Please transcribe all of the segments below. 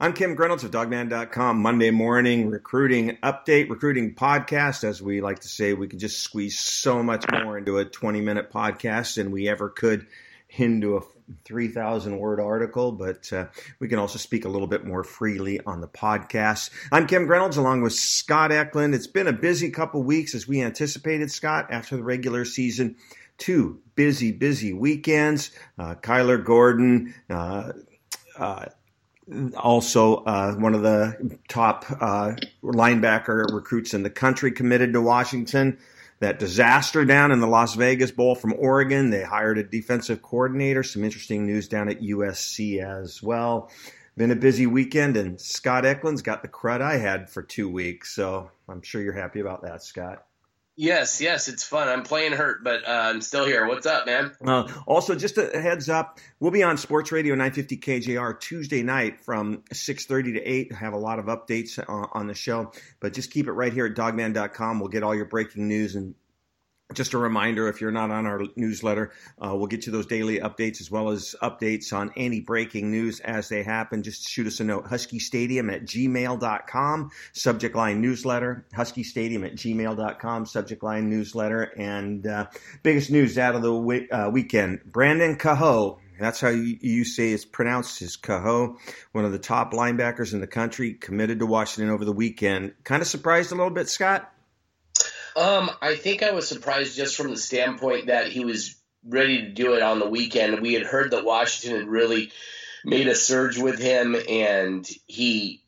I'm Kim Grinolds of Dawgman.com. Monday morning recruiting update, recruiting podcast. As we like to say, we could just squeeze so much more into a 20 minute podcast than we ever could into a 3,000 word article, but uh, we can also speak a little bit more freely on the podcast. I'm Kim Grinolds along with Scott Eklund. It's been a busy couple weeks as we anticipated, Scott, after the regular season. Two busy, busy weekends. Uh, Kyler Gordon, uh, uh also uh, one of the top uh, linebacker recruits in the country committed to Washington. That disaster down in the Las Vegas Bowl from Oregon. They hired a defensive coordinator. Some interesting news down at USC as well. Been a busy weekend, and Scott Eklund's got the crud I had for two weeks. So I'm sure you're happy about that, Scott. Yes, yes, it's fun. I'm playing hurt, but uh, I'm still here. What's up, man? Uh, also, just a heads up, we'll be on Sports Radio 950 KJR Tuesday night from 6:30 to 8. have a lot of updates on, on the show, but just keep it right here at Dawgman.com. We'll get all your breaking news and just a reminder if you're not on our newsletter, uh, we'll get you those daily updates as well as updates on any breaking news as they happen. Just shoot us a note, Husky Stadium at gmail.com, subject line newsletter, Husky Stadium at gmail.com, subject line newsletter. And uh, biggest news out of the uh, weekend Brandon Kaho. That's how you, you say it's pronounced is Kaho, one of the top linebackers in the country, committed to Washington over the weekend. Kind of surprised a little bit, Scott? Um, I think I was surprised just from the standpoint that he was ready to do it on the weekend. We had heard that Washington had really made a surge with him, and he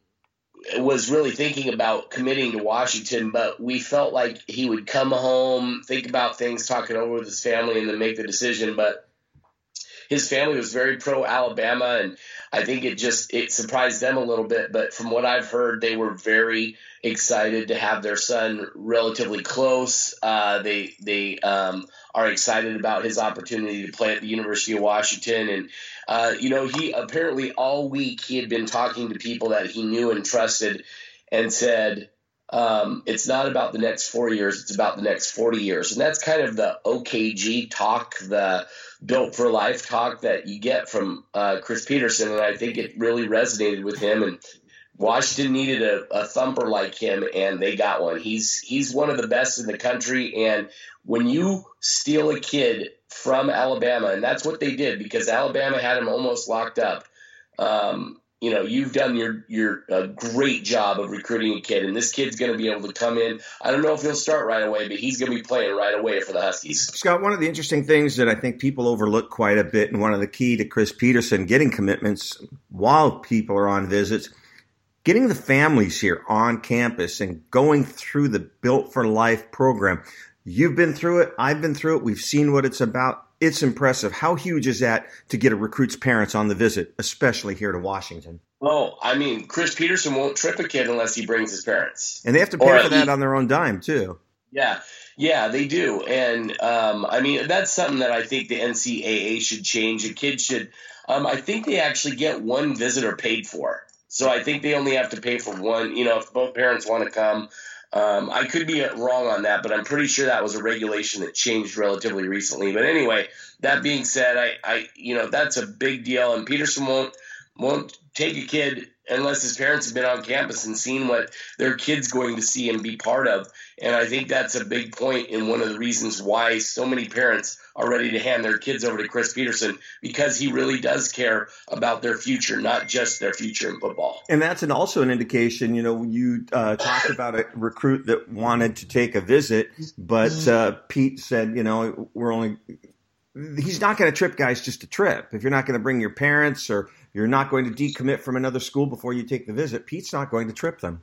was really thinking about committing to Washington, but we felt like he would come home, think about things, talk it over with his family, and then make the decision. But his family was very pro Alabama, and I think it just it surprised them a little bit. But from what I've heard, they were very excited to have their son relatively close. Uh, they they um, are excited about his opportunity to play at the University of Washington, and uh, you know he apparently all week he had been talking to people that he knew and trusted, and said. Um, it's not about the next four years; it's about the next forty years, and that's kind of the OKG talk, the built for life talk that you get from uh, Chris Petersen, and I think it really resonated with him. And Washington needed a, a, thumper like him, and they got one. He's he's one of the best in the country. And when you steal a kid from Alabama, and that's what they did because Alabama had him almost locked up. Um, you know, you've done your your a great job of recruiting a kid, and this kid's going to be able to come in. I don't know if he'll start right away, but he's going to be playing right away for the Huskies. Scott, one of the interesting things that I think people overlook quite a bit, and one of the key to Chris Petersen getting commitments while people are on visits getting the families here on campus and going through the Built for Life program. You've been through it. I've been through it. We've seen what it's about. It's impressive. How huge is that to get a recruit's parents on the visit, especially here to Washington? Oh, I mean, Chris Petersen won't trip a kid unless he brings his parents. And they have to pay or for that on their own dime, too. Yeah. Yeah, they do. And um, I mean, that's something that I think the NCAA should change. A kid should, um, I think they actually get one visitor paid for. So I think they only have to pay for one. You know, if both parents want to come, um, I could be wrong on that, but I'm pretty sure that was a regulation that changed relatively recently. But anyway, that being said, I, I you know, that's a big deal, and Petersen won't won't take a kid unless his parents have been on campus and seen what their kid's going to see and be part of. And I think that's a big point and one of the reasons why so many parents are ready to hand their kids over to Chris Petersen because he really does care about their future, not just their future in football. And that's an, also an indication, you know, you uh, talked about a recruit that wanted to take a visit, but uh, Pete said, you know, we're only he's not going to trip guys just to trip. If you're not going to bring your parents or you're not going to decommit from another school before you take the visit, Pete's not going to trip them.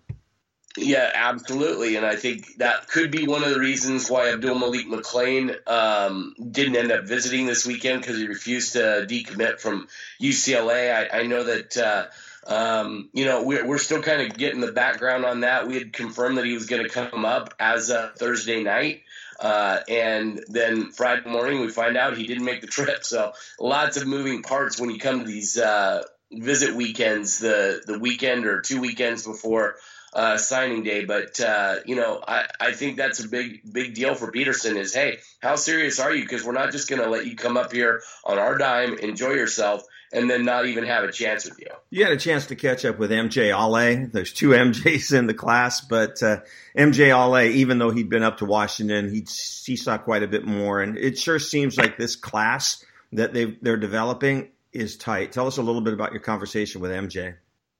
Yeah, absolutely, and I think that could be one of the reasons why Abdul Malik McClain um, didn't end up visiting this weekend because he refused to decommit from UCLA. I, I know that. Uh, um, you know, we're, we're still kind of getting the background on that. We had confirmed that he was going to come up as a Thursday night. Uh, and then Friday morning, we find out he didn't make the trip. So lots of moving parts when you come to these uh, visit weekends, the the weekend or two weekends before uh, signing day. But uh, you know, I, I think that's a big big deal for Petersen. Is hey, how serious are you? Because we're not just going to let you come up here on our dime, enjoy yourself, and then not even have a chance with you. You had a chance to catch up with MJ Ale. There's two MJs in the class, but uh, MJ Ale, even though he'd been up to Washington, he he saw quite a bit more, and it sure seems like this class that they they're developing is tight. Tell us a little bit about your conversation with MJ.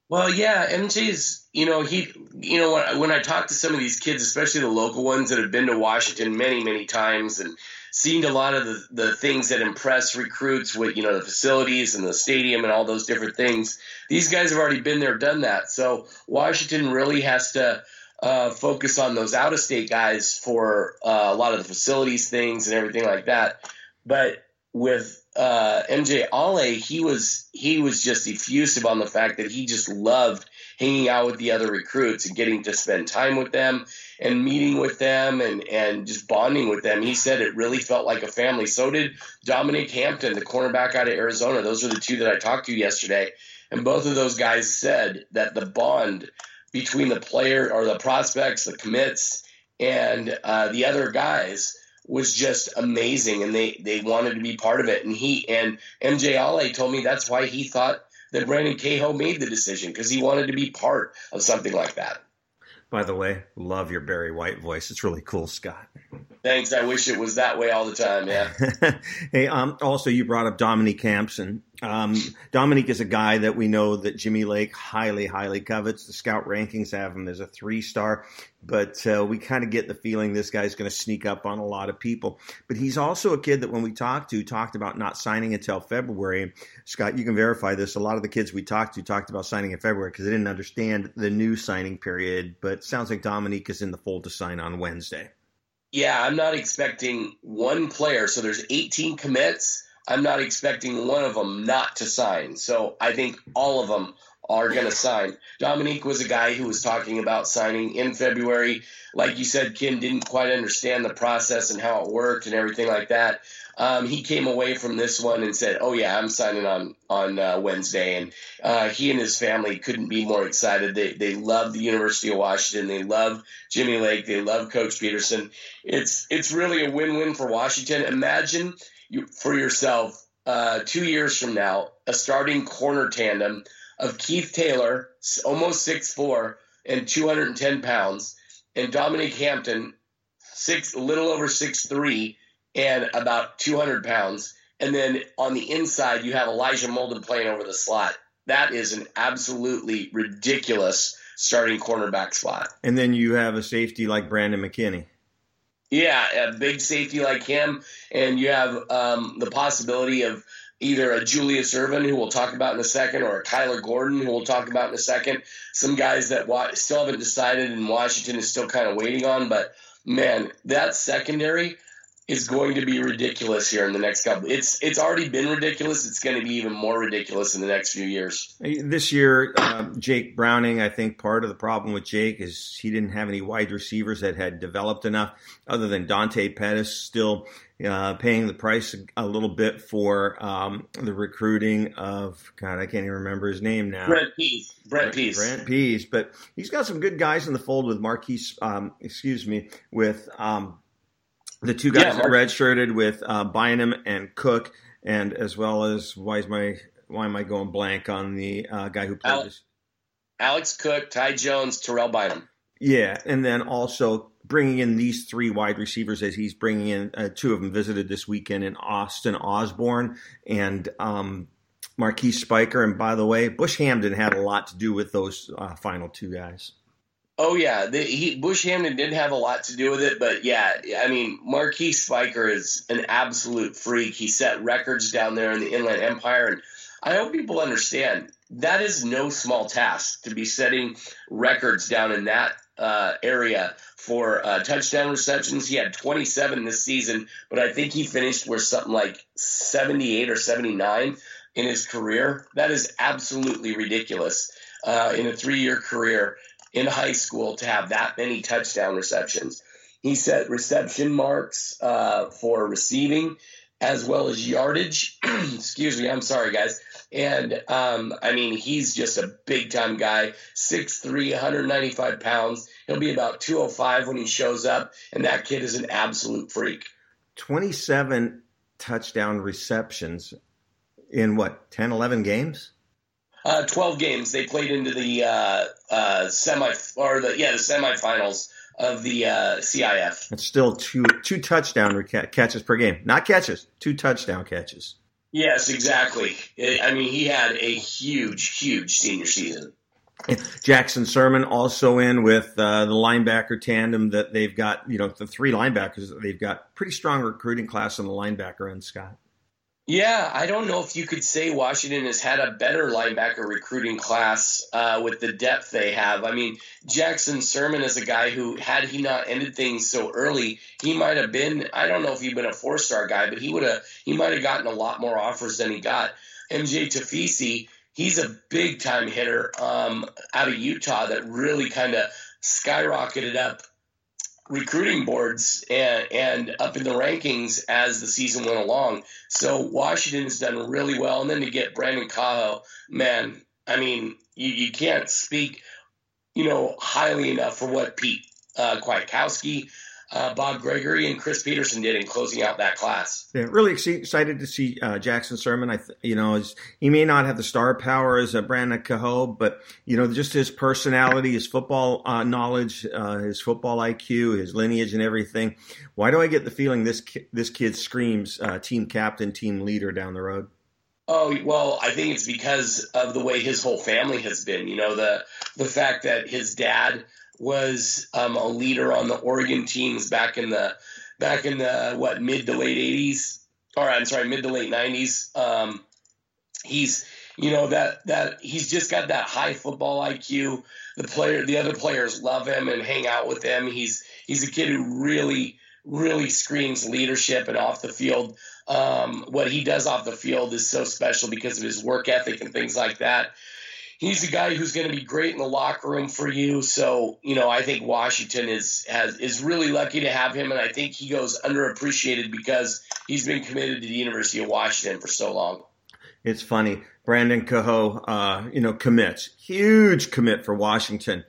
Well, yeah, MJ's, you know, he, you know, when, when I talk to some of these kids, especially the local ones that have been to Washington many, many times and seen a lot of the, the things that impress recruits with, you know, the facilities and the stadium and all those different things. These guys have already been there, done that. So Washington really has to uh, focus on those out of state guys for uh, a lot of the facilities things and everything like that. But with uh, MJ Ale, he was he was just effusive on the fact that he just loved hanging out with the other recruits and getting to spend time with them and meeting with them and, and just bonding with them. He said it really felt like a family. So did Dominique Hampton, the cornerback out of Arizona. Those are the two that I talked to yesterday. And both of those guys said that the bond between the player or the prospects, the commits, and uh, the other guys was just amazing and they, they wanted to be part of it. And he and MJ Ale told me that's why he thought that Brandon Kaho made the decision because he wanted to be part of something like that. By the way, love your Barry White voice. It's really cool, Scott. Thanks. I wish it was that way all the time. Yeah. hey, um, also you brought up Dominique Hampton. Um, Dominique is a guy that we know that Jimmy Lake highly, highly covets. The scout rankings have him as a three star, but uh, we kind of get the feeling this guy's going to sneak up on a lot of people. But he's also a kid that when we talked to, talked about not signing until February. Scott, you can verify this. A lot of the kids we talked to talked about signing in February because they didn't understand the new signing period. But sounds like Dominique is in the fold to sign on Wednesday. Yeah, I'm not expecting one player. So there's 18 commits I'm not expecting one of them not to sign. So I think all of them are going to sign. Dominique was a guy who was talking about signing in February. Like you said, Kim didn't quite understand the process and how it worked and everything like that. Um, he came away from this one and said, "Oh yeah, I'm signing on on uh, Wednesday." And uh, he and his family couldn't be more excited. They they love the University of Washington. They love Jimmy Lake. They love Coach Petersen. It's it's really a win win for Washington. Imagine you, for yourself uh, two years from now a starting corner tandem of Keith Taylor, almost six four and 210 pounds, and Dominique Hampton, six, a little over six three and about 200 pounds. And then on the inside, you have Elijah Molden playing over the slot. That is an absolutely ridiculous starting cornerback slot. And then you have a safety like Brandon McKinney. Yeah, a big safety like him, and you have um, the possibility of either a Julius Irvin, who we'll talk about in a second, or a Kyler Gordon, who we'll talk about in a second. Some guys that still haven't decided, and Washington is still kind of waiting on. But man, that secondary is going to be ridiculous here in the next couple. It's it's already been ridiculous. It's going to be even more ridiculous in the next few years. This year, uh, Jake Browning. I think part of the problem with Jake is he didn't have any wide receivers that had developed enough, other than Dante Pettis still. Uh, paying the price a little bit for um, the recruiting of God, I can't even remember his name now. Brent Pease. Brent Pease. Brent Pease. But he's got some good guys in the fold with Marquise. Um, excuse me, with um, the two guys yeah, redshirted with uh, Bynum and Cook, and as well as why is my why am I going blank on the uh, guy who played Alex, this? Alex Cook, Ty Jones, Terrell Bynum. Yeah, and then also bringing in these three wide receivers as he's bringing in uh, two of them visited this weekend in Austin Osborne and um, Marquise Spiker. And by the way, Bush Hamdan had a lot to do with those uh, final two guys. Oh yeah, the, he, Bush Hamdan did have a lot to do with it, but yeah, I mean, Marquise Spiker is an absolute freak. He set records down there in the Inland Empire, and I hope people understand that is no small task to be setting records down in that uh, area for uh, touchdown receptions. He had 27 this season, but I think he finished with something like 78 or 79 in his career. That is absolutely ridiculous uh, in a three-year career in high school to have that many touchdown receptions. He set reception marks uh, for receiving as well as yardage. Excuse me, I'm sorry, guys. And um, I mean, he's just a big time guy, 6'3, 195 pounds. He'll be about 205 when he shows up, and that kid is an absolute freak. 27 touchdown receptions in what 10, 11 games? Uh, Twelve games. They played into the uh, uh, semi or the yeah the semifinals of the uh, CIF. It's still two two touchdown catches per game, not catches, two touchdown catches. Yes, exactly. I mean, he had a huge, huge senior season. Jackson Sirmon also in with uh, the linebacker tandem that they've got. You know, the three linebackers they've got pretty strong recruiting class on the linebacker end. Scott. Yeah, I don't know if you could say Washington has had a better linebacker recruiting class uh, with the depth they have. I mean, Jackson Sirmon is a guy who, had he not ended things so early, he might have been. I don't know if he'd been a four star guy, but he would have. He might have gotten a lot more offers than he got. MJ Tafisi, he's a big time hitter um, out of Utah that really kind of skyrocketed up recruiting boards and, and up in the rankings as the season went along. So Washington has done really well. And then to get Brandon Kaho, man, I mean, you, you can't speak, you know, highly enough for what Pete uh, Kwiatkowski, uh, Bob Gregory and Chris Petersen did in closing out that class. Yeah, really excited to see uh, Jackson Sirmon. I, th- you know, he may not have the star power as a Brandon Kaho, but you know, just his personality, his football uh, knowledge, uh, his football IQ, his lineage, and everything. Why do I get the feeling this ki- this kid screams uh, team captain, team leader down the road? Oh well, I think it's because of the way his whole family has been. You know, the the fact that his dad was um, a leader on the Oregon teams back in the back in the what mid to late '80s, or I'm sorry, mid to late '90s. Um, he's you know that that he's just got that high football IQ. The player, the other players love him and hang out with him. He's he's a kid who really really screams leadership and off the field. Um, what he does off the field is so special because of his work ethic and things like that he's a guy who's going to be great in the locker room for you. So, you know, I think Washington is has is really lucky to have him, and I think he goes underappreciated because he's been committed to the University of Washington for so long. It's funny, Brandon Kaho, uh, you know, commits huge commit for Washington.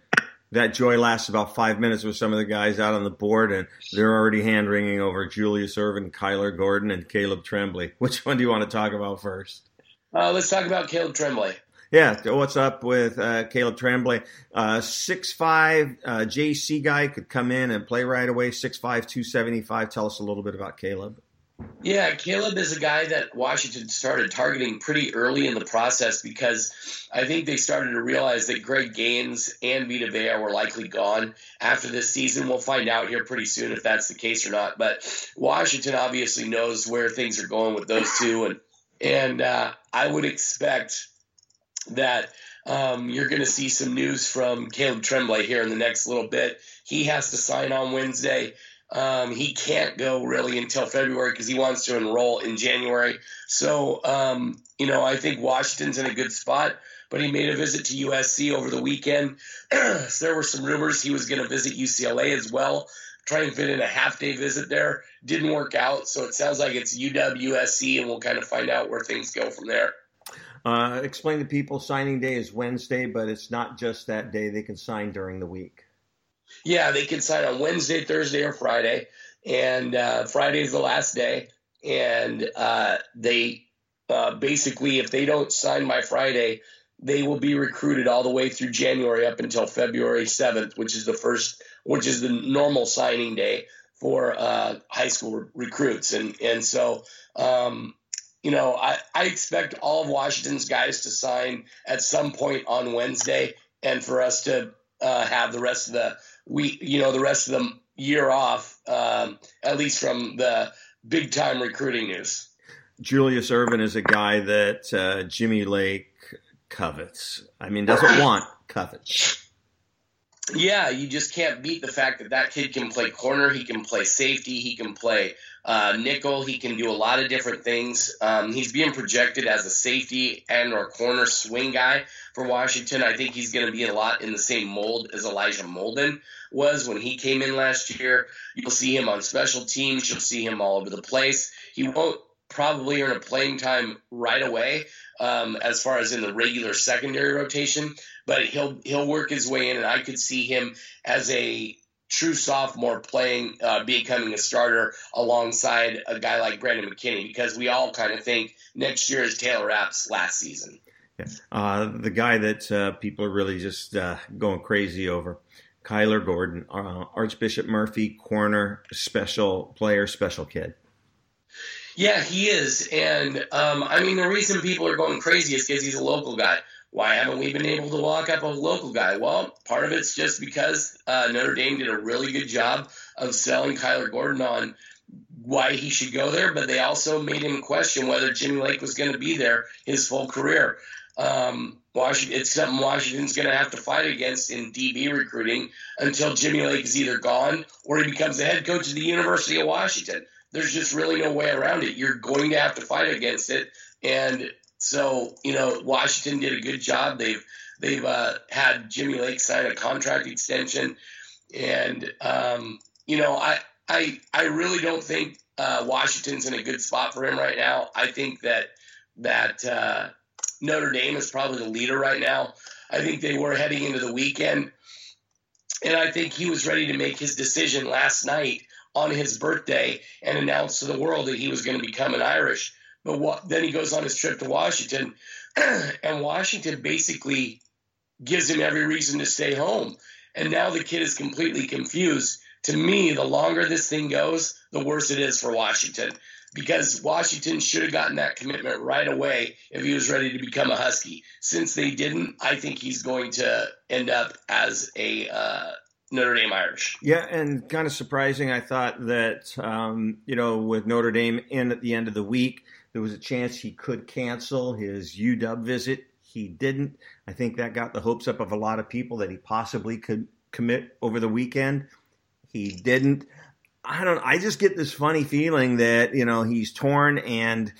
That joy lasts about five minutes with some of the guys out on the board, and they're already hand wringing over Julius Irvin, Kyler Gordon, and Caleb Tremblay. Which one do you want to talk about first? Uh, let's talk about Caleb Tremblay. Yeah, what's up with uh, Caleb Tremblay? Uh, six five uh, JC guy could come in and play right away. Six five two seventy five. Tell us a little bit about Caleb. Yeah, Caleb is a guy that Washington started targeting pretty early in the process because I think they started to realize that Greg Gaines and Vita Vea were likely gone after this season. We'll find out here pretty soon if that's the case or not. But Washington obviously knows where things are going with those two, and and uh, I would expect that um, you're going to see some news from Caleb Tremblay here in the next little bit. He has to sign on Wednesday. Um, he can't go really until February because he wants to enroll in January. So, um, you know, I think Washington's in a good spot, but he made a visit to USC over the weekend. there were some rumors he was going to visit UCLA as well, try and fit in a half day visit there. Didn't work out. So it sounds like it's UW USC, and we'll kind of find out where things go from there. Uh, explain to people signing day is Wednesday, but it's not just that day. They can sign during the week. Yeah, they can sign on Wednesday, Thursday, or Friday. And uh, Friday is the last day. And uh, they uh, basically, if they don't sign by Friday, they will be recruited all the way through January up until February 7th, which is the first, which is the normal signing day for uh, high school recruits. And, and so, um, you know, I, I expect all of Washington's guys to sign at some point on Wednesday, and for us to uh, have the rest of the week, you know, the rest of the year off, um, at least from the big time recruiting news. Julius Irvin is a guy that uh, Jimmy Lake covets. I mean, doesn't want covets. Yeah, you just can't beat the fact that that kid can play corner, he can play safety, he can play uh, nickel. He can do a lot of different things. Um, he's being projected as a safety and or corner swing guy for Washington. I think he's going to be a lot in the same mold as Elijah Molden was when he came in last year. You'll see him on special teams. You'll see him all over the place. He won't probably earn a playing time right away um, as far as in the regular secondary rotation, but he'll he'll work his way in, and I could see him as a true sophomore playing, uh, becoming a starter alongside a guy like Brandon McKinney because we all kind of think next year is Taylor Rapp's last season. Yeah. Uh, the guy that uh, people are really just uh, going crazy over, Kyler Gordon, uh, Archbishop Murphy, corner, special player, special kid. Yeah, he is. And um, I mean, the reason people are going crazy is because he's a local guy. Why haven't we been able to lock up a local guy? Well, part of it's just because uh, Notre Dame did a really good job of selling Kyler Gordon on why he should go there, but they also made him question whether Jimmy Lake was going to be there his full career. Um, Washington, it's something Washington's going to have to fight against in DB recruiting until Jimmy Lake is either gone or he becomes the head coach of the University of Washington. There's just really no way around it. You're going to have to fight against it, and so, you know, Washington did a good job. They've they've uh, had Jimmy Lake sign a contract extension, and um, you know, I I I really don't think uh, Washington's in a good spot for him right now. I think that that uh, Notre Dame is probably the leader right now. I think they were heading into the weekend, and I think he was ready to make his decision last night on his birthday and announced to the world that he was going to become an Irish. But what, then he goes on his trip to Washington, and Washington basically gives him every reason to stay home. And now the kid is completely confused. To me, the longer this thing goes, the worse it is for Washington. Because Washington should have gotten that commitment right away if he was ready to become a Husky. Since they didn't, I think he's going to end up as a uh, Notre Dame Irish. Yeah, and kind of surprising. I thought that um, you know with Notre Dame in at the end of the week, there was a chance he could cancel his UW visit. He didn't. I think that got the hopes up of a lot of people that he possibly could commit over the weekend. He didn't. I don't. I just get this funny feeling that you know he's torn, and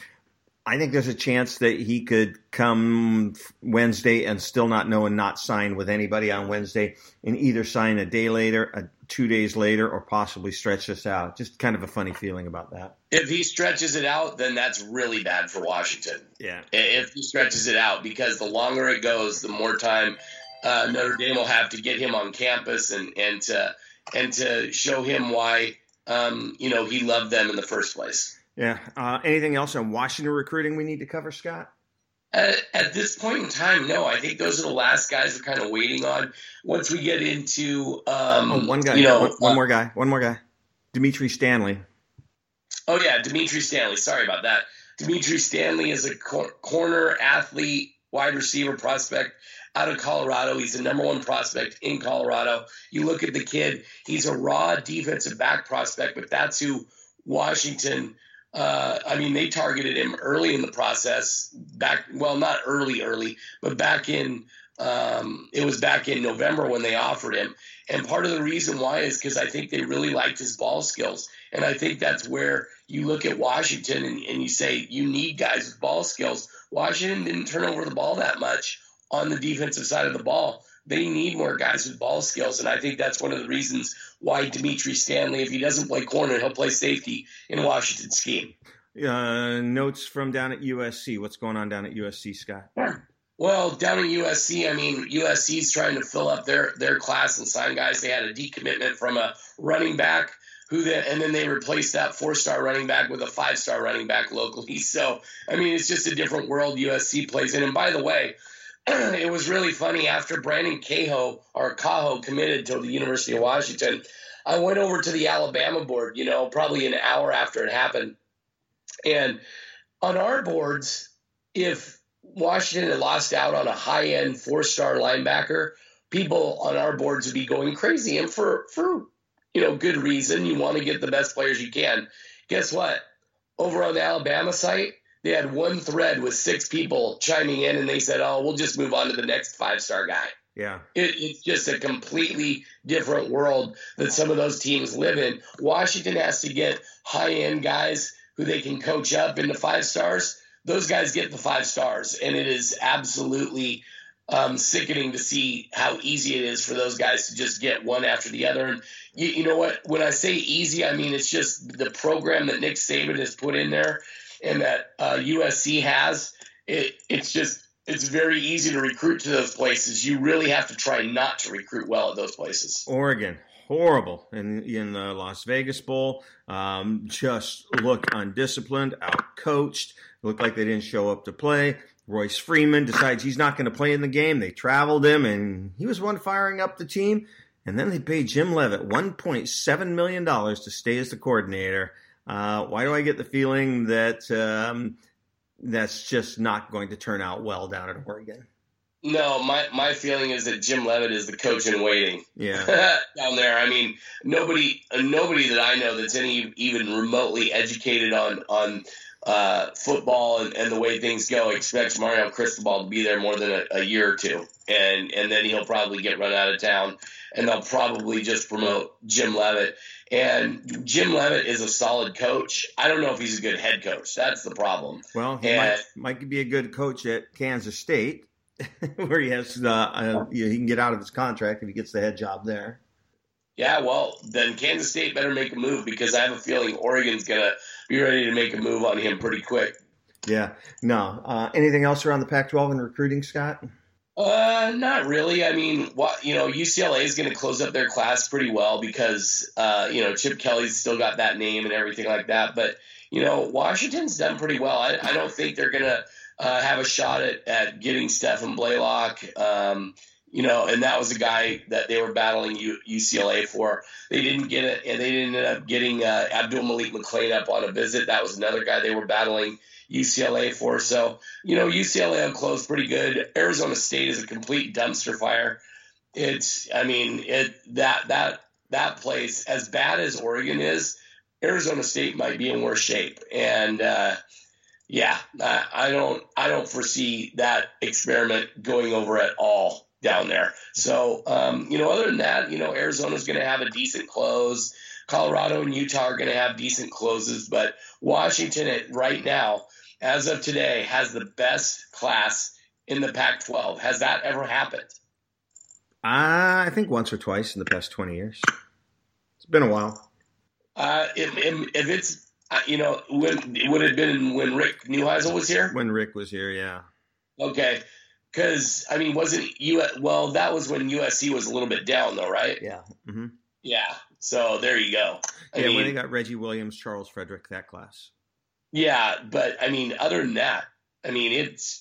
I think there's a chance that he could come Wednesday and still not know and not sign with anybody on Wednesday, and either sign a day later, a two days later or possibly stretch this out. Just kind of a funny feeling about that. If he stretches it out, then that's really bad for Washington. Yeah. If he stretches it out, because the longer it goes, the more time uh, Notre Dame will have to get him on campus and and to and to show him why um, you know he loved them in the first place. Yeah. Uh, anything else on Washington recruiting we need to cover, Scott? At, at, this point in time, no. I think those are the last guys we're kind of waiting on. Once we get into, um, oh, one guy, you know, one, one uh, more guy, one more guy, Dimitri Stanley. Oh yeah, Dimitri Stanley. Sorry about that. Dimitri Stanley is a cor- corner athlete, wide receiver prospect out of Colorado. He's the number one prospect in Colorado. You look at the kid; he's a raw defensive back prospect, but that's who Washington uh, I mean, they targeted him early in the process. Back, well, not early, early, but back in um, it was back in November when they offered him. And part of the reason why is because I think they really liked his ball skills. And I think that's where you look at Washington and, and you say you need guys with ball skills. Washington didn't turn over the ball that much on the defensive side of the ball they need more guys with ball skills. And I think that's one of the reasons why Dimitri Stanley, if he doesn't play corner, he'll play safety in Washington's scheme. Uh, notes from down at USC. What's going on down at USC, Scott? Well, down at USC, I mean, USC is trying to fill up their their class and sign guys. They had a decommitment from a running back who then and then they replaced that four star running back with a five star running back locally. So I mean, it's just a different world USC plays in. And by the way, it was really funny after Brandon Kaho or Kaho committed to the University of Washington. I went over to the Alabama board, you know, probably an hour after it happened. And on our boards, if Washington had lost out on a high end four star linebacker, people on our boards would be going crazy. And for, for, you know, good reason. You want to get the best players you can. Guess what? Over on the Alabama site, they had one thread with six people chiming in, and they said, "Oh, we'll just move on to the next five star guy." Yeah, it, it's just a completely different world that some of those teams live in. Washington has to get high end guys who they can coach up into five stars. Those guys get the five stars, and it is absolutely um, sickening to see how easy it is for those guys to just get one after the other. And you, you know what? When I say easy, I mean it's just the program that Nick Saban has put in there and that uh, USC has, it, it's just it's very easy to recruit to those places. You really have to try not to recruit well at those places. Oregon, horrible in in the Las Vegas Bowl. Um, just looked undisciplined, out coached. Looked like they didn't show up to play. Royce Freeman decides he's not going to play in the game. They traveled him, and he was one firing up the team. And then they paid Jim Leavitt $1.7 million to stay as the coordinator. Uh, why do I get the feeling that um, that's just not going to turn out well down in Oregon? No, my, my feeling is that Jim Leavitt is the coach in waiting. Yeah, down there. I mean, nobody nobody that I know that's any even remotely educated on on uh, football and, and, the way things go expects Mario Cristobal to be there more than a, a, year or two, and and then he'll probably get run out of town, and they'll probably just promote Jim Leavitt. And Jim Leavitt is a solid coach. I don't know if he's a good head coach. That's the problem. Well, he and, might, might be a good coach at Kansas State, where he has uh, uh, he can get out of his contract if he gets the head job there. Yeah, well, then Kansas State better make a move because I have a feeling Oregon's gonna be ready to make a move on him pretty quick. Yeah. No. Uh, anything else around the Pac-12 and recruiting, Scott? Uh, not really. I mean, what you know, UCLA is going to close up their class pretty well because uh, you know Chip Kelly's still got that name and everything like that. But you know, Washington's done pretty well. I, I don't think they're going to uh, have a shot at, at getting Stephen Blaylock. Um, you know, and that was a guy that they were battling U- UCLA for. They didn't get it, and they didn't end up getting uh, Abdul Malik McClain up on a visit. That was another guy they were battling UCLA for. So, you know, UCLA will close pretty good. Arizona State is a complete dumpster fire. It's, I mean, it that that that place, as bad as Oregon is, Arizona State might be in worse shape, and. uh yeah, I don't I don't foresee that experiment going over at all down there. So, um, you know, other than that, you know, Arizona's going to have a decent close. Colorado and Utah are going to have decent closes, but Washington right now, as of today, has the best class in the Pac-12. Has that ever happened? Uh, I think once or twice in the past 20 years. It's been a while. Uh, if, if, it's, uh, you know, when would it have been when Rick Neuheisel was here? When Rick was here, yeah. Okay. Because I mean, wasn't you? Well, that was when USC was a little bit down, though, right? Yeah. Mm-hmm. Yeah. So there you go. I yeah, mean, when they got Reggie Williams, Charles Frederick, that class. Yeah, but I mean, other than that, I mean, it's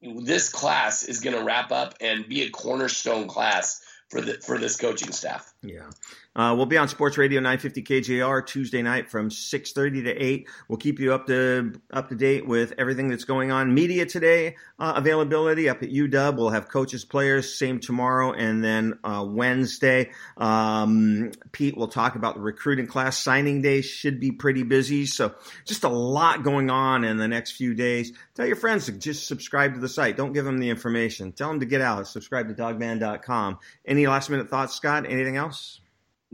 this class is going to wrap up and be a cornerstone class for the for this coaching staff. Yeah. Uh, we'll be on Sports Radio 950 KJR Tuesday night from 6:30 to 8. We'll keep you up to up to date with everything that's going on. Media today uh, availability up at UW. We'll have coaches, players, same tomorrow, and then uh, Wednesday. Um, Pete will talk about the recruiting class. Signing day should be pretty busy, so just a lot going on in the next few days. Tell your friends to just subscribe to the site. Don't give them the information. Tell them to get out. Subscribe to Dawgman.com. Any last minute thoughts, Scott? Anything else?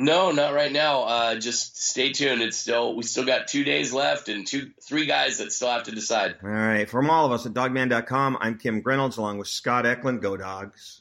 No, not right now. Uh, just stay tuned. It's still we still got two days left and two three guys that still have to decide. All right. From all of us at Dawgman.com, I'm Kim Grinolds along with Scott Eklund. Go Dogs.